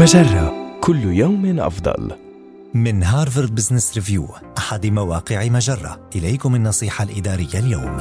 مجرة كل يوم أفضل. من هارفارد بزنس ريفيو أحد مواقع مجرة إليكم النصيحة الإدارية اليوم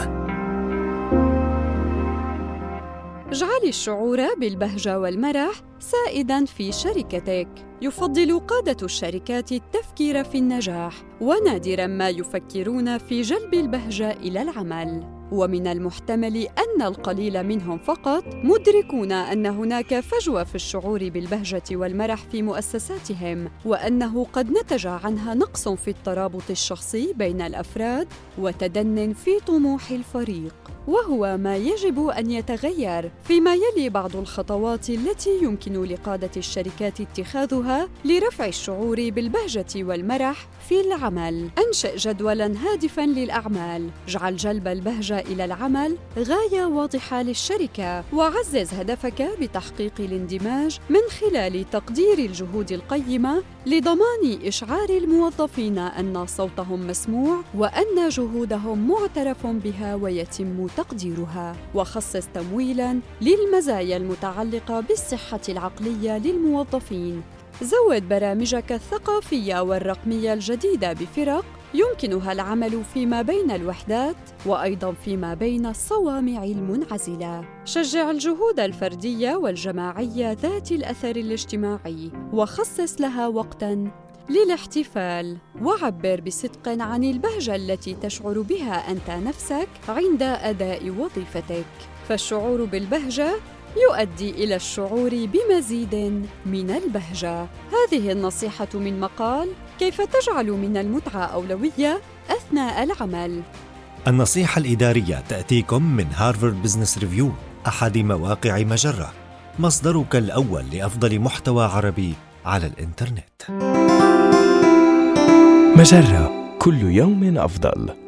اجعلي الشعور بالبهجة والمرح سائداً في شركتك. يفضل قادة الشركات التفكير في النجاح، ونادراً ما يفكرون في جلب البهجة إلى العمل. ومن المحتمل أن القليل منهم فقط مدركون أن هناك فجوة في الشعور بالبهجة والمرح في مؤسساتهم وأنه قد نتج عنها نقص في الترابط الشخصي بين الأفراد وتدن في طموح الفريق. وهو ما يجب أن يتغير. فيما يلي بعض الخطوات التي يمكن لقادة الشركات اتخاذها لرفع الشعور بالبهجة والمرح في العمل. انشئ جدولا هادفا للأعمال. اجعل جلب البهجة إلى العمل غاية واضحة للشركة. وعزز هدفك بتحقيق الاندماج من خلال تقدير الجهود القيمة لضمان إشعار الموظفين أن صوتهم مسموع وأن جهودهم معترف بها ويتم تقديرها وخصص تمويلا للمزايا المتعلقة بالصحة العقلية للموظفين. زود برامجك الثقافية والرقمية الجديدة بفرق يمكنها العمل فيما بين الوحدات وأيضا فيما بين الصوامع المنعزلة. شجع الجهود الفردية والجماعية ذات الأثر الاجتماعي وخصص لها وقتا للاحتفال. وعبر بصدق عن البهجة التي تشعر بها أنت نفسك عند أداء وظيفتك. فالشعور بالبهجة يؤدي إلى الشعور بمزيد من البهجة. هذه النصيحة من مقال كيف تجعل من المتعة أولوية أثناء العمل النصيحة الإدارية تأتيكم من هارفارد بزنس ريفيو أحد مواقع مجرة. مصدرك الأول لأفضل محتوى عربي على الإنترنت. مجرة كل يوم أفضل.